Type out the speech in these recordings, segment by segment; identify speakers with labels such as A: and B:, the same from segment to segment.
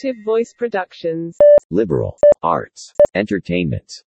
A: Active Voice Productions.
B: liberal, arts, entertainment.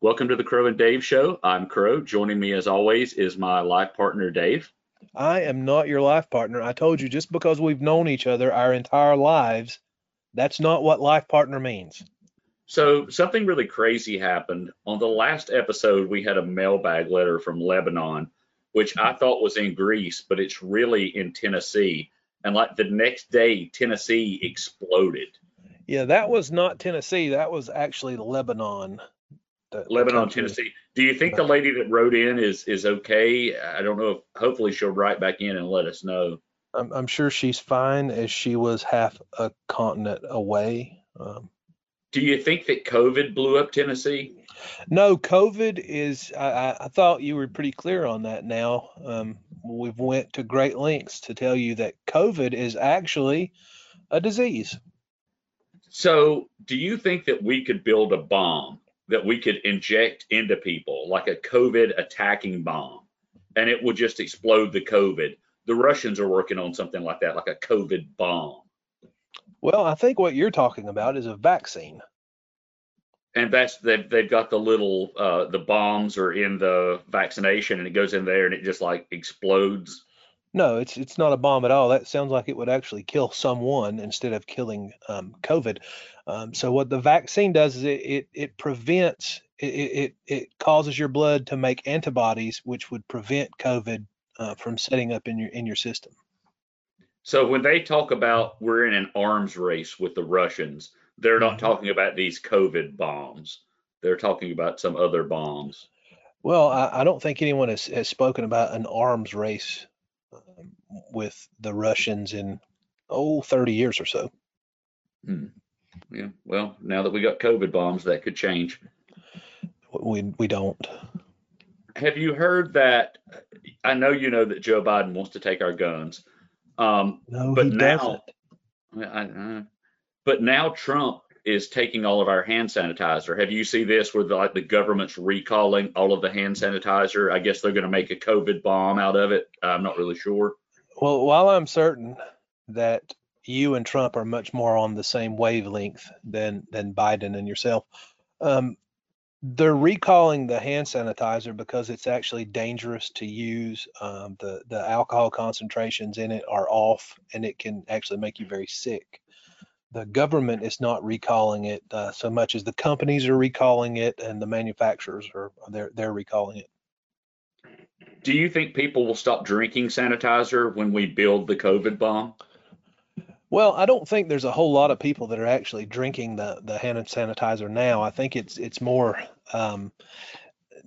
C: Welcome to the Crow and Dave Show. I'm Crow. Joining me as always is my life partner, Dave.
D: I am not your life partner. I told you just because we've known each other our entire lives, that's not what life partner means.
C: So, something really crazy happened. On the last episode, we had a mailbag letter from Lebanon, which I thought was in Greece, but it's really in Tennessee. And like the next day, Tennessee exploded.
D: Yeah, that was not Tennessee. That was actually Lebanon.
C: Lebanon. Tennessee. Do you think the lady that wrote in is is okay? I don't know. If, hopefully, she'll write back in and let us know.
D: I'm, I'm sure she's fine as she was half a continent away. Um,
C: Do you think that COVID blew up Tennessee?
D: No, COVID is, I, I, thought you were pretty clear on that now. Um, we've went to great lengths to tell you that COVID is actually a disease.
C: So, do you think that we could build a bomb that we could inject into people, like a COVID attacking bomb, and it would just explode the COVID? The Russians are working on something like that, like a COVID bomb.
D: Well, I think what you're talking about is a vaccine.
C: And that's they've they've got the little uh, the bombs are in the vaccination, and it goes in there, and it just like explodes.
D: No, it's it's not a bomb at all. That sounds like it would actually kill someone instead of killing um, COVID. Um, so what the vaccine does is it it, it prevents it, it it causes your blood to make antibodies, which would prevent COVID uh, from setting up in your in your system.
C: So when they talk about we're in an arms race with the Russians, they're not talking about these COVID bombs. They're talking about some other bombs.
D: Well, I, I don't think anyone has, has spoken about an arms race um, with the Russians in oh 30 years or so.
C: Yeah. Well, now that we got COVID bombs, that could change.
D: We we don't.
C: Have you heard that? I know you know that Joe Biden wants to take our guns. Um,
D: No,
C: But
D: he
C: now-
D: doesn't.
C: I, I, but now Trump is taking all of our hand sanitizer. Have you seen this where the, like the government's recalling all of the hand sanitizer? I guess they're going to make a COVID bomb out of it. I'm not really sure.
D: Well, while I'm certain that you and Trump are much more on the same wavelength than than Biden and yourself, um, they're recalling the hand sanitizer because it's actually dangerous to use. Um, the the alcohol concentrations in it are off, and it can actually make you very sick. The government is not recalling it uh, so much as the companies are recalling it, and the manufacturers are they're they're recalling it.
C: Do you think people will stop drinking sanitizer when we build the COVID bomb?
D: Well, I don't think there's a whole lot of people that are actually drinking the the hand sanitizer now. I think it's it's more um,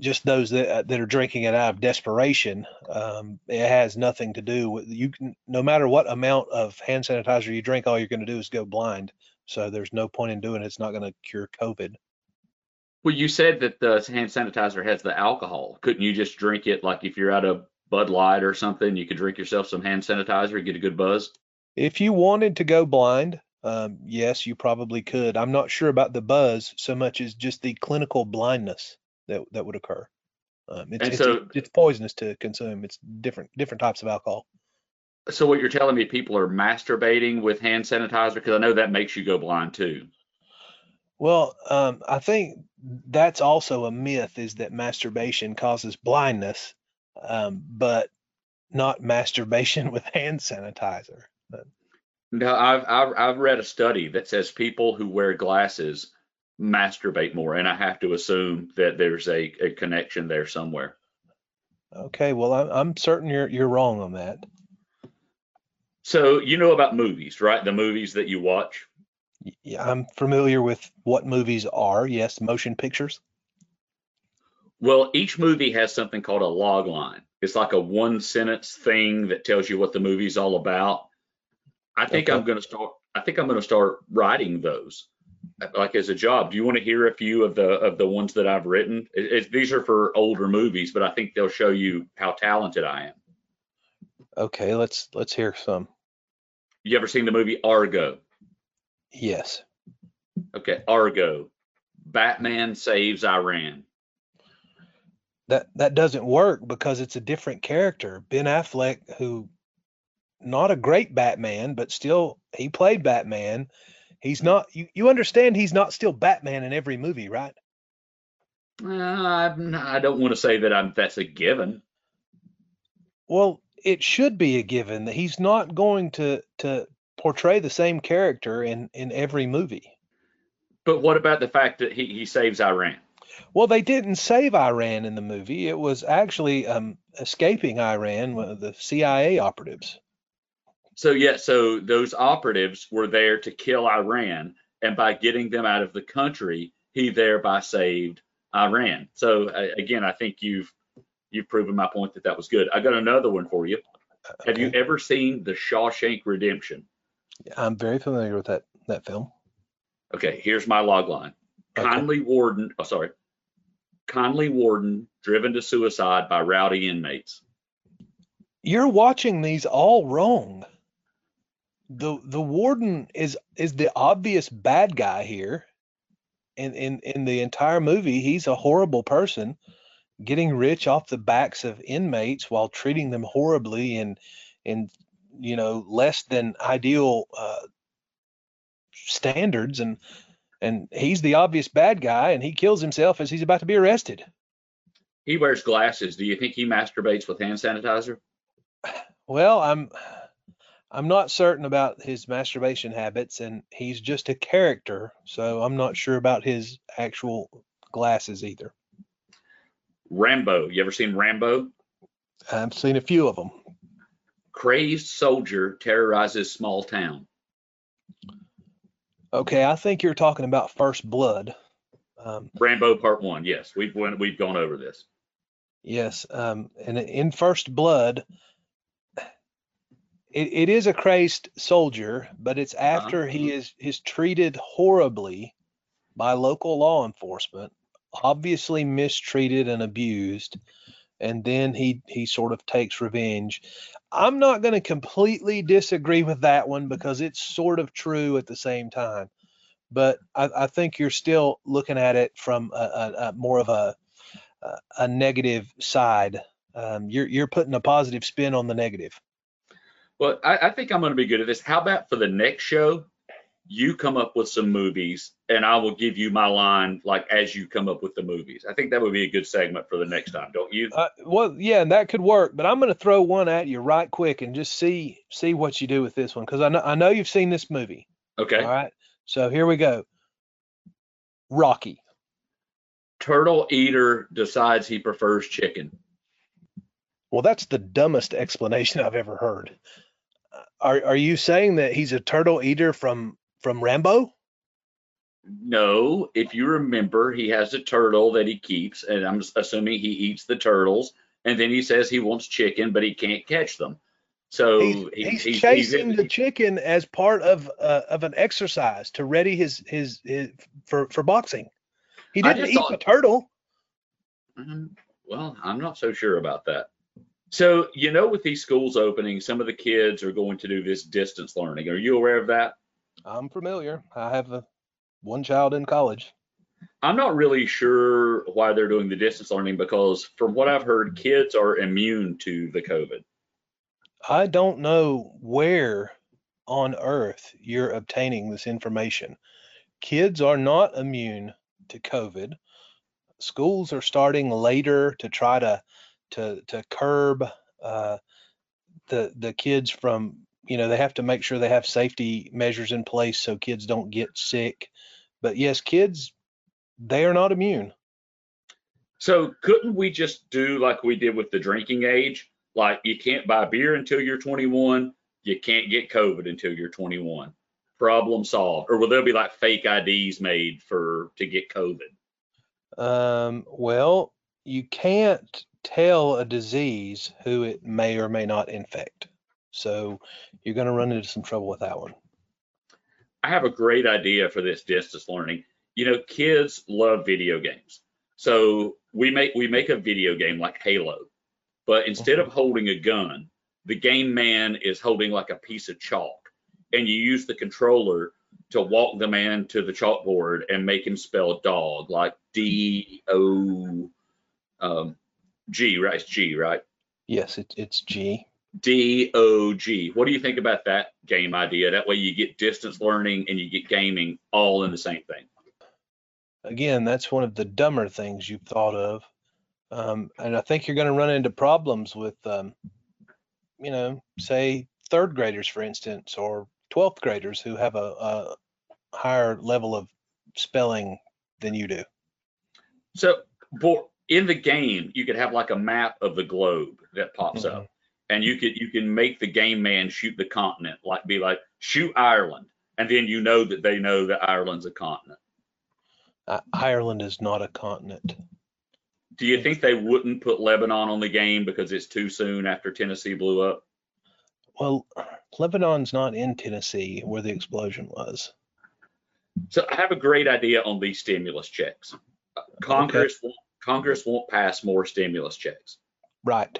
D: just those that uh, that are drinking it out of desperation. Um, it has nothing to do with you. Can, no matter what amount of hand sanitizer you drink, all you're going to do is go blind. So there's no point in doing it. It's not going to cure COVID.
C: Well, you said that the hand sanitizer has the alcohol. Couldn't you just drink it like if you're at a Bud Light or something, you could drink yourself some hand sanitizer and get a good buzz?
D: If you wanted to go blind, um, yes, you probably could. I'm not sure about the buzz so much as just the clinical blindness that that would occur. Um, it's,
C: And so-
D: it's poisonous to consume. It's different different types of alcohol.
C: So what you're telling me, people are masturbating with hand sanitizer because I know that makes you go blind too.
D: Well, um, I think that's also a myth is that masturbation causes blindness, um, but not masturbation with hand sanitizer.
C: No, I've, I've I've read a study that says people who wear glasses masturbate more, and I have to assume that there's a, a connection there somewhere.
D: Okay, well, I'm, I'm certain you're you're wrong on that.
C: So you know about movies, right? The movies that you watch.
D: Yeah, I'm familiar with what movies are. Yes, motion pictures.
C: Well, each movie has something called a log line. It's like a one sentence thing that tells you what the movie's all about. I think
D: Okay.
C: I'm going to start. I think I'm going to start writing those, like as a job. Do you want to hear a few of the of the ones that I've written? It, it, these are for older movies, but I think they'll show you how talented I am.
D: Okay, let's let's hear some.
C: You ever seen the movie Argo?
D: Yes.
C: Okay, Argo. Batman saves Iran.
D: That that doesn't work because it's a different character. Ben Affleck, who not a great Batman, but still he played Batman, He's not. You you understand? He's not still Batman in every movie, right?
C: Uh, I don't want to say that I'm that's a given.
D: Well, it should be a given that he's not going to to portray the same character in in every movie.
C: But what about the fact that he, he saves Iran?
D: Well, they didn't save Iran in the movie. It was actually um, escaping Iran, one of the CIA operatives.
C: So yeah, so those operatives were there to kill Iran, and by getting them out of the country, he thereby saved Iran. So uh, again, I think you've you've proven my point that that was good. I got another one for you. Have you ever seen The Shawshank Redemption?
D: I'm very familiar with that that film.
C: Okay, here's my log line.
D: Okay.
C: Conley Warden, oh sorry, Conley Warden driven to suicide by rowdy inmates.
D: You're watching these all wrong. The the warden is is the obvious bad guy here. In in in the entire movie, he's a horrible person, getting rich off the backs of inmates while treating them horribly and in you know less than ideal uh, standards and and he's the obvious bad guy and he kills himself as he's about to be arrested.
C: He wears glasses. Do you think he masturbates with hand sanitizer?
D: Well, I'm I'm not certain about his masturbation habits and he's just a character, so I'm not sure about his actual glasses either.
C: Rambo. You ever seen Rambo?
D: I've seen a few of them.
C: Crazed soldier terrorizes small town.
D: Okay, I think you're talking about First Blood. Um,
C: Rambo Part One. Yes, we've went, we've gone over this.
D: yes, um, and in First Blood, it, it is a crazed soldier, but it's after he is is treated horribly by local law enforcement, obviously mistreated and abused, and then he he sort of takes revenge. I'm not going to completely disagree with that one because it's sort of true at the same time, but I, I think you're still looking at it from a, a, a more of a a, a negative side. Um, you're you're putting a positive spin on the negative.
C: Well, I, I think I'm going to be good at this. How about for the next show, you come up with some movies, and I will give you my line like as you come up with the movies. I think that would be a good segment for the next time, don't you?
D: Uh, well, yeah, and that could work, but I'm going to throw one at you right quick and just see see what you do with this one because I know I know you've seen this movie.
C: Okay.
D: All right, so here we go. Rocky.
C: Turtle eater decides he prefers chicken.
D: Well, that's the dumbest explanation I've ever heard. Are are you saying that he's a turtle eater from from Rambo?
C: No, if you remember, he has a turtle that he keeps, and I'm assuming he eats the turtles, and then he says he wants chicken, but he can't catch them. So
D: He's,
C: he-
D: he's,
C: he's-
D: chasing
C: he's-
D: the chicken as part of uh, of an exercise to ready his his, his for for boxing. He didn't eat
C: thought-
D: the turtle.
C: Um, well, I'm not so sure about that. So, you know, with these schools opening, some of the kids are going to do this distance learning. Are you aware of that?
D: I'm familiar. I have a, one child in college.
C: I'm not really sure why they're doing the distance learning because, from what I've heard, kids are immune to the COVID.
D: I don't know where on earth you're obtaining this information. Kids are not immune to COVID. Schools are starting later to try to to to curb uh, the the kids from you know they have to make sure they have safety measures in place so kids don't get sick. But yes, kids they are not immune.
C: So, couldn't we just do like we did with the drinking age? Like, you can't buy beer until you're 21, you can't get COVID until you're 21. Problem solved. Or will there be like fake IDs made for to get COVID?
D: Um, well, you can't tell a disease who it may or may not infect. So you're going to run into some trouble with that one.
C: I have a great idea for this distance learning. You know, kids love video games. So we make we make a video game like Halo, but instead of holding a gun, the game man is holding like a piece of chalk, and you use the controller to walk the man to the chalkboard and make him spell dog like D O um, G, right? It's G, right?
D: Yes, it, it's G.
C: D O G. What do you think about that game idea? That way you get distance learning and you get gaming all in the same thing.
D: Again, that's one of the dumber things you've thought of. Um, and I think you're going to run into problems with, um, you know, say third graders, for instance, or 12th graders who have a, a higher level of spelling than you do.
C: So for, in the game, you could have like a map of the globe that pops
D: Mhm.
C: up, and you could you can make the game man shoot the continent, like be like shoot Ireland, and then you know that they know that Ireland's a continent.
D: Uh, Ireland is not a continent.
C: Do you think they wouldn't put Lebanon on the game because it's too soon after Tennessee blew up?
D: Well, Lebanon's not in Tennessee where the explosion was.
C: So I have a great idea on these stimulus checks. Uh, Congress won't, Congress won't pass more stimulus checks.
D: Right.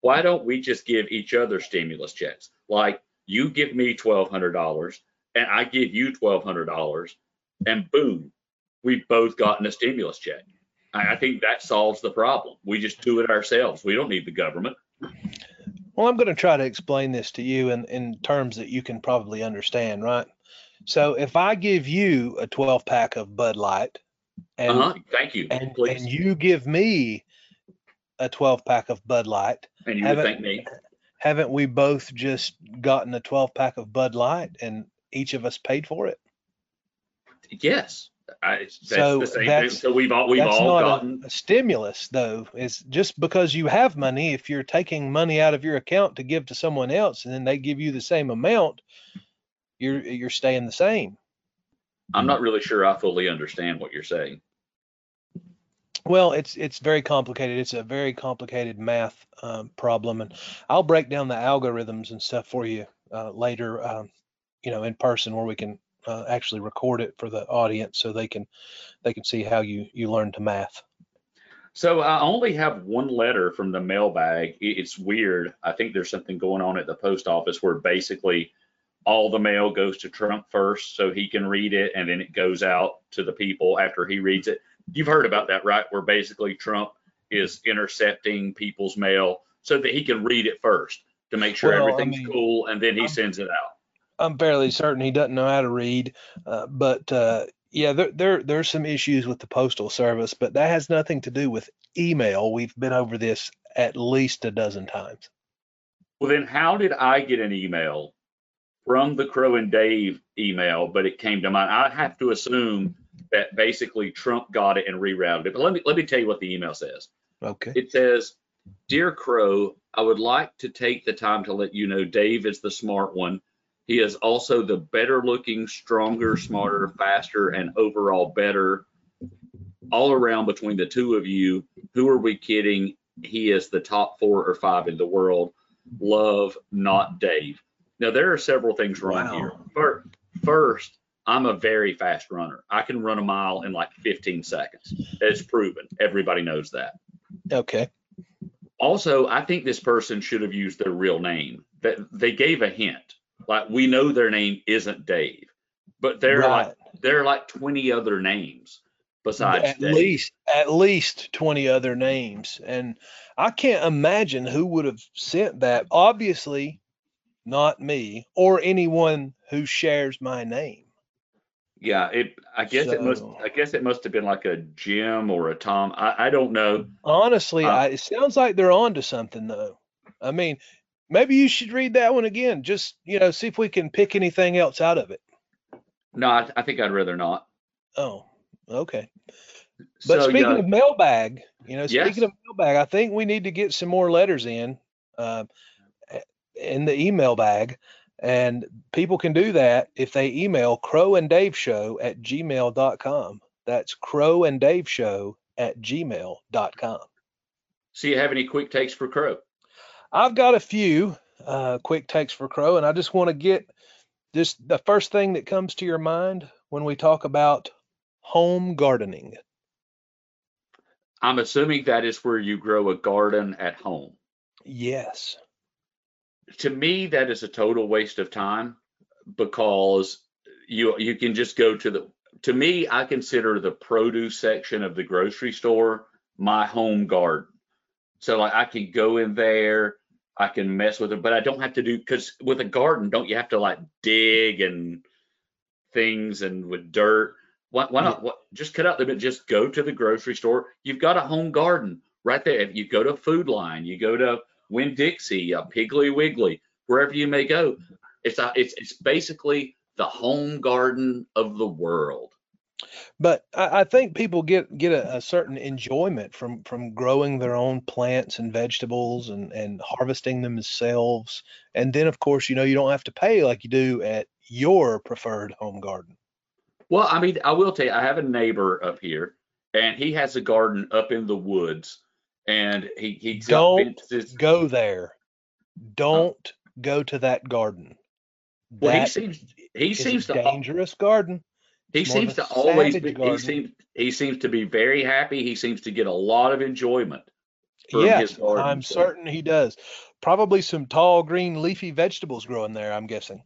C: Why don't we just give each other stimulus checks? Like you give me twelve hundred dollars and I give you twelve hundred dollars, and boom, we've both gotten a stimulus check. I, I think that solves the problem. We just do it ourselves. We don't need the government.
D: Well, I'm going to try to explain this to you in, in terms that you can probably understand, right? So if I give you a 12 pack of Bud Light and,
C: Uh-huh. Thank you.
D: and, and you give me a 12 pack of Bud Light,
C: And you
D: haven't-
C: thank me.
D: haven't we both just gotten a 12 pack of Bud Light and each of us paid for it?
C: Yes. I, that's
D: So
C: the same thing.
D: that's-
C: So we've all we've all
D: not
C: gotten
D: a, a stimulus, though. Is just because you have money, if you're taking money out of your account to give to someone else, and then they give you the same amount, you're you're staying the same.
C: I'm not really sure I fully understand what you're saying.
D: Well, it's it's very complicated. It's a very complicated math um, problem, and I'll break down the algorithms and stuff for you uh, later. Um, you know, in person where we can uh, actually record it for the audience, so they can they can see how you you learn to math.
C: So I only have one letter from the mailbag. It's weird. I think there's something going on at the post office where basically all the mail goes to Trump first so he can read it and then it goes out to the people after he reads it. You've heard about that, right? Where basically Trump is intercepting people's mail so that he can read it first to make sure
D: Well, I
C: everything's
D: mean,
C: cool and then he
D: I'm-
C: sends it out.
D: I'm fairly certain he doesn't know how to read, uh, but uh, yeah, there, there there's some issues with the postal service, but that has nothing to do with email. We've been over this at least a dozen times.
C: Well, then how did I get an email from the Crow and Dave email, but it came to mind. I have to assume that basically Trump got it and rerouted it. But let me let me tell you what the email says.
D: Okay.
C: It says, "Dear Crow, I would like to take the time to let you know Dave is the smart one. He is also the better looking, stronger, smarter, faster, and overall better all around between the two of you. Who are we kidding? He is the top four or five in the world. Love, not Dave. Now, there are several things wrong
D: Wow.
C: here. First, first, I'm a very fast runner. I can run a mile in like 15 seconds. It's proven. Everybody knows that.
D: Okay.
C: Also, I think this person should have used their real name. That they gave a hint. Like we know their name isn't Dave, but there are like there are like 20 other names besides
D: At
C: Dave.
D: least at least 20 other names, and I can't imagine who would have sent that. Obviously, not me or anyone who shares my name.
C: Yeah, it. I guess it must. I guess it must have been like a Jim or a Tom. I, I don't know.
D: Honestly,
C: Uh,
D: I, it sounds like they're on to something though. I mean, maybe you should read that one again. Just, you know, see if we can pick anything else out of it.
C: No, I, I think I'd rather not.
D: Oh, okay. But
C: so
D: speaking
C: yeah,
D: of mailbag, you know,
C: Yes.
D: speaking of mailbag, I think we need to get some more letters in, uh, in the email bag. And people can do that if they email crow and dave show at gmail.com. That's crow and dave show at gmail.com.
C: so you have any quick takes for Crow?
D: I've got a few uh, quick takes for Crow, and I just want to get just the first thing that comes to your mind when we talk about home gardening.
C: I'm assuming that is where you grow a garden at home.
D: Yes.
C: To me that is a total waste of time because you you can just go to the to me I consider the produce section of the grocery store my home garden. So like I can go in there I can mess with it, but I don't have to do because with a garden, don't you have to like dig and things and with dirt? Why, why not? What, just cut out the bit. Just go to the grocery store. You've got a home garden right there. If you go to Food Lion, you go to Winn Dixie, uh, Piggly Wiggly, wherever you may go, it's a, it's it's basically the home garden of the world.
D: But I, I think people get get a, a certain enjoyment from from growing their own plants and vegetables and and harvesting them themselves. And then of course, you know, you don't have to pay like you do at your preferred home garden.
C: Well, I mean, I will tell you, I have a neighbor up here, and he has a garden up in the woods, and he he's
D: Don't
C: fences.
D: Go there. Don't go to that garden.
C: Well, he seems he seems to
D: dangerous garden.
C: he
D: it's more
C: seems to always be he seems he seems to be very happy. He seems to get a lot of enjoyment from his
D: Yes,
C: garden.
D: I'm
C: so-
D: certain he does. Probably some tall green leafy vegetables growing there, I'm guessing.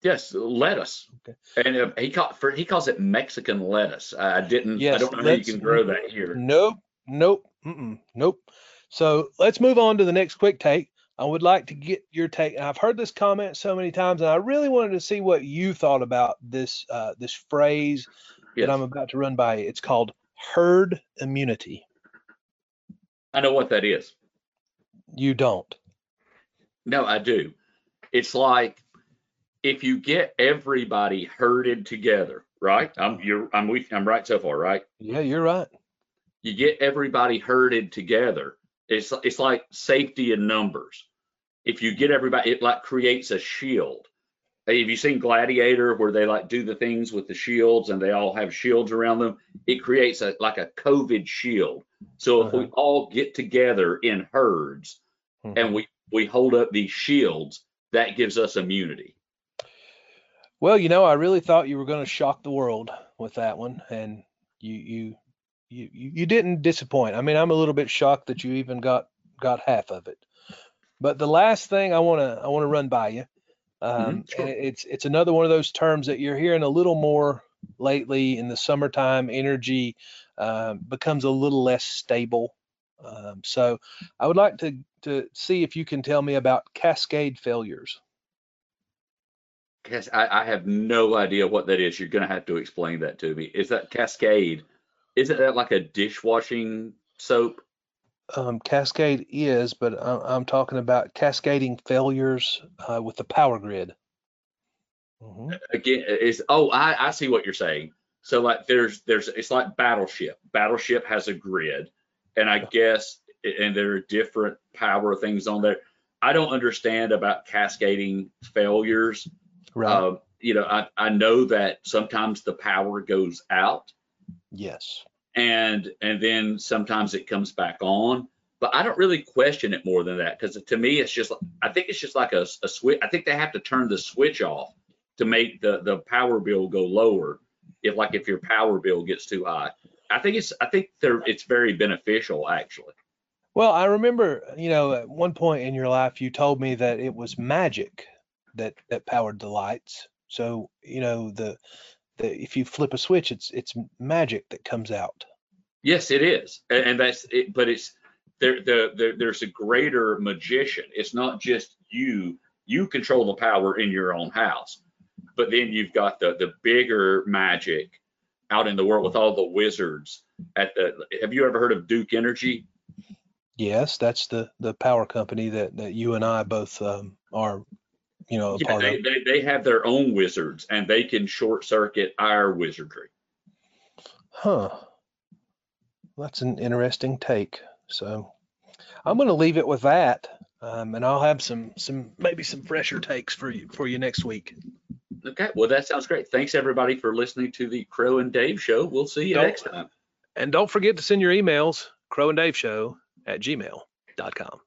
C: Yes, lettuce,
D: Okay.
C: and uh, he call, for he calls it Mexican lettuce. I didn't.
D: Yes, I
C: don't know how you can grow that here.
D: Nope, nope, mm-mm, nope. So let's move on to the next quick take. I would like to get your take. and I've heard this comment so many times, and I really wanted to see what you thought about this uh, this phrase
C: Yes.
D: that I'm about to run by. It's called herd immunity.
C: I know what that is.
D: You don't.
C: No, I do. It's like if you get everybody herded together, right? I'm you're I'm with I'm right so far, right?
D: Yeah, you're right.
C: You get everybody herded together. It's it's like safety in numbers. If you get everybody, it like creates a shield. Have you seen Gladiator where they like do the things with the shields and they all have shields around them? It creates a like a COVID shield. So if we all get together in herds
D: Mhm.
C: and we we hold up these shields, that gives us immunity.
D: Well, you know, I really thought you were going to shock the world with that one, and you you you you you didn't disappoint. I mean, I'm a little bit shocked that you even got got half of it. But the last thing I want to I want to run by you, um,
C: sure.
D: and it- it's it's another one of those terms that you're hearing a little more lately in the summertime. Energy um, becomes a little less stable. Um, so I would like to to see if you can tell me about cascade failures.
C: Cas- I, I have no idea what that is. You're gonna have to explain that to me. Is that Cascade? Isn't that like a dishwashing soap?
D: um, Cascade is, but I'm, I'm talking about cascading failures uh, with the power grid. Mhm.
C: Again, is oh I, I see what you're saying. So like there's there's it's like Battleship. Battleship has a grid, and I guess and there are different power things on there. I don't understand about cascading failures.
D: Right.
C: Uh, you know, I, I know that sometimes the power goes out
D: yes.
C: and and then sometimes it comes back on. But I don't really question it more than that because to me it's just I think it's just like a, a switch. I think they have to turn the switch off to make the the power bill go lower. If like if your power bill gets too high, I think it's I think they're it's very beneficial actually.
D: Well, I remember, you know, at one point in your life, you told me that it was magic that that powered the lights. So, you know, the the if you flip a switch, it's it's magic that comes out.
C: Yes, it is, and, that's it. But it's there, the, there. There's a greater magician. It's not just you. You control the power in your own house, but then you've got the the bigger magic out in the world with all the wizards. At the have you ever heard of Duke Energy?
D: Yes, that's the the power company that that you and I both um, are, you know,
C: Yeah, they, they they have their own wizards, and they can short circuit our wizardry.
D: Huh. That's an interesting take. So I'm going to leave it with that, um, and I'll have some some maybe some fresher takes for you for you next week.
C: Okay, well that sounds great. Thanks everybody for listening to the Crow and Dave show. We'll see you
D: Don't-
C: next time.
D: And don't forget to send your emails, Crow and Dave Show at gmail.com.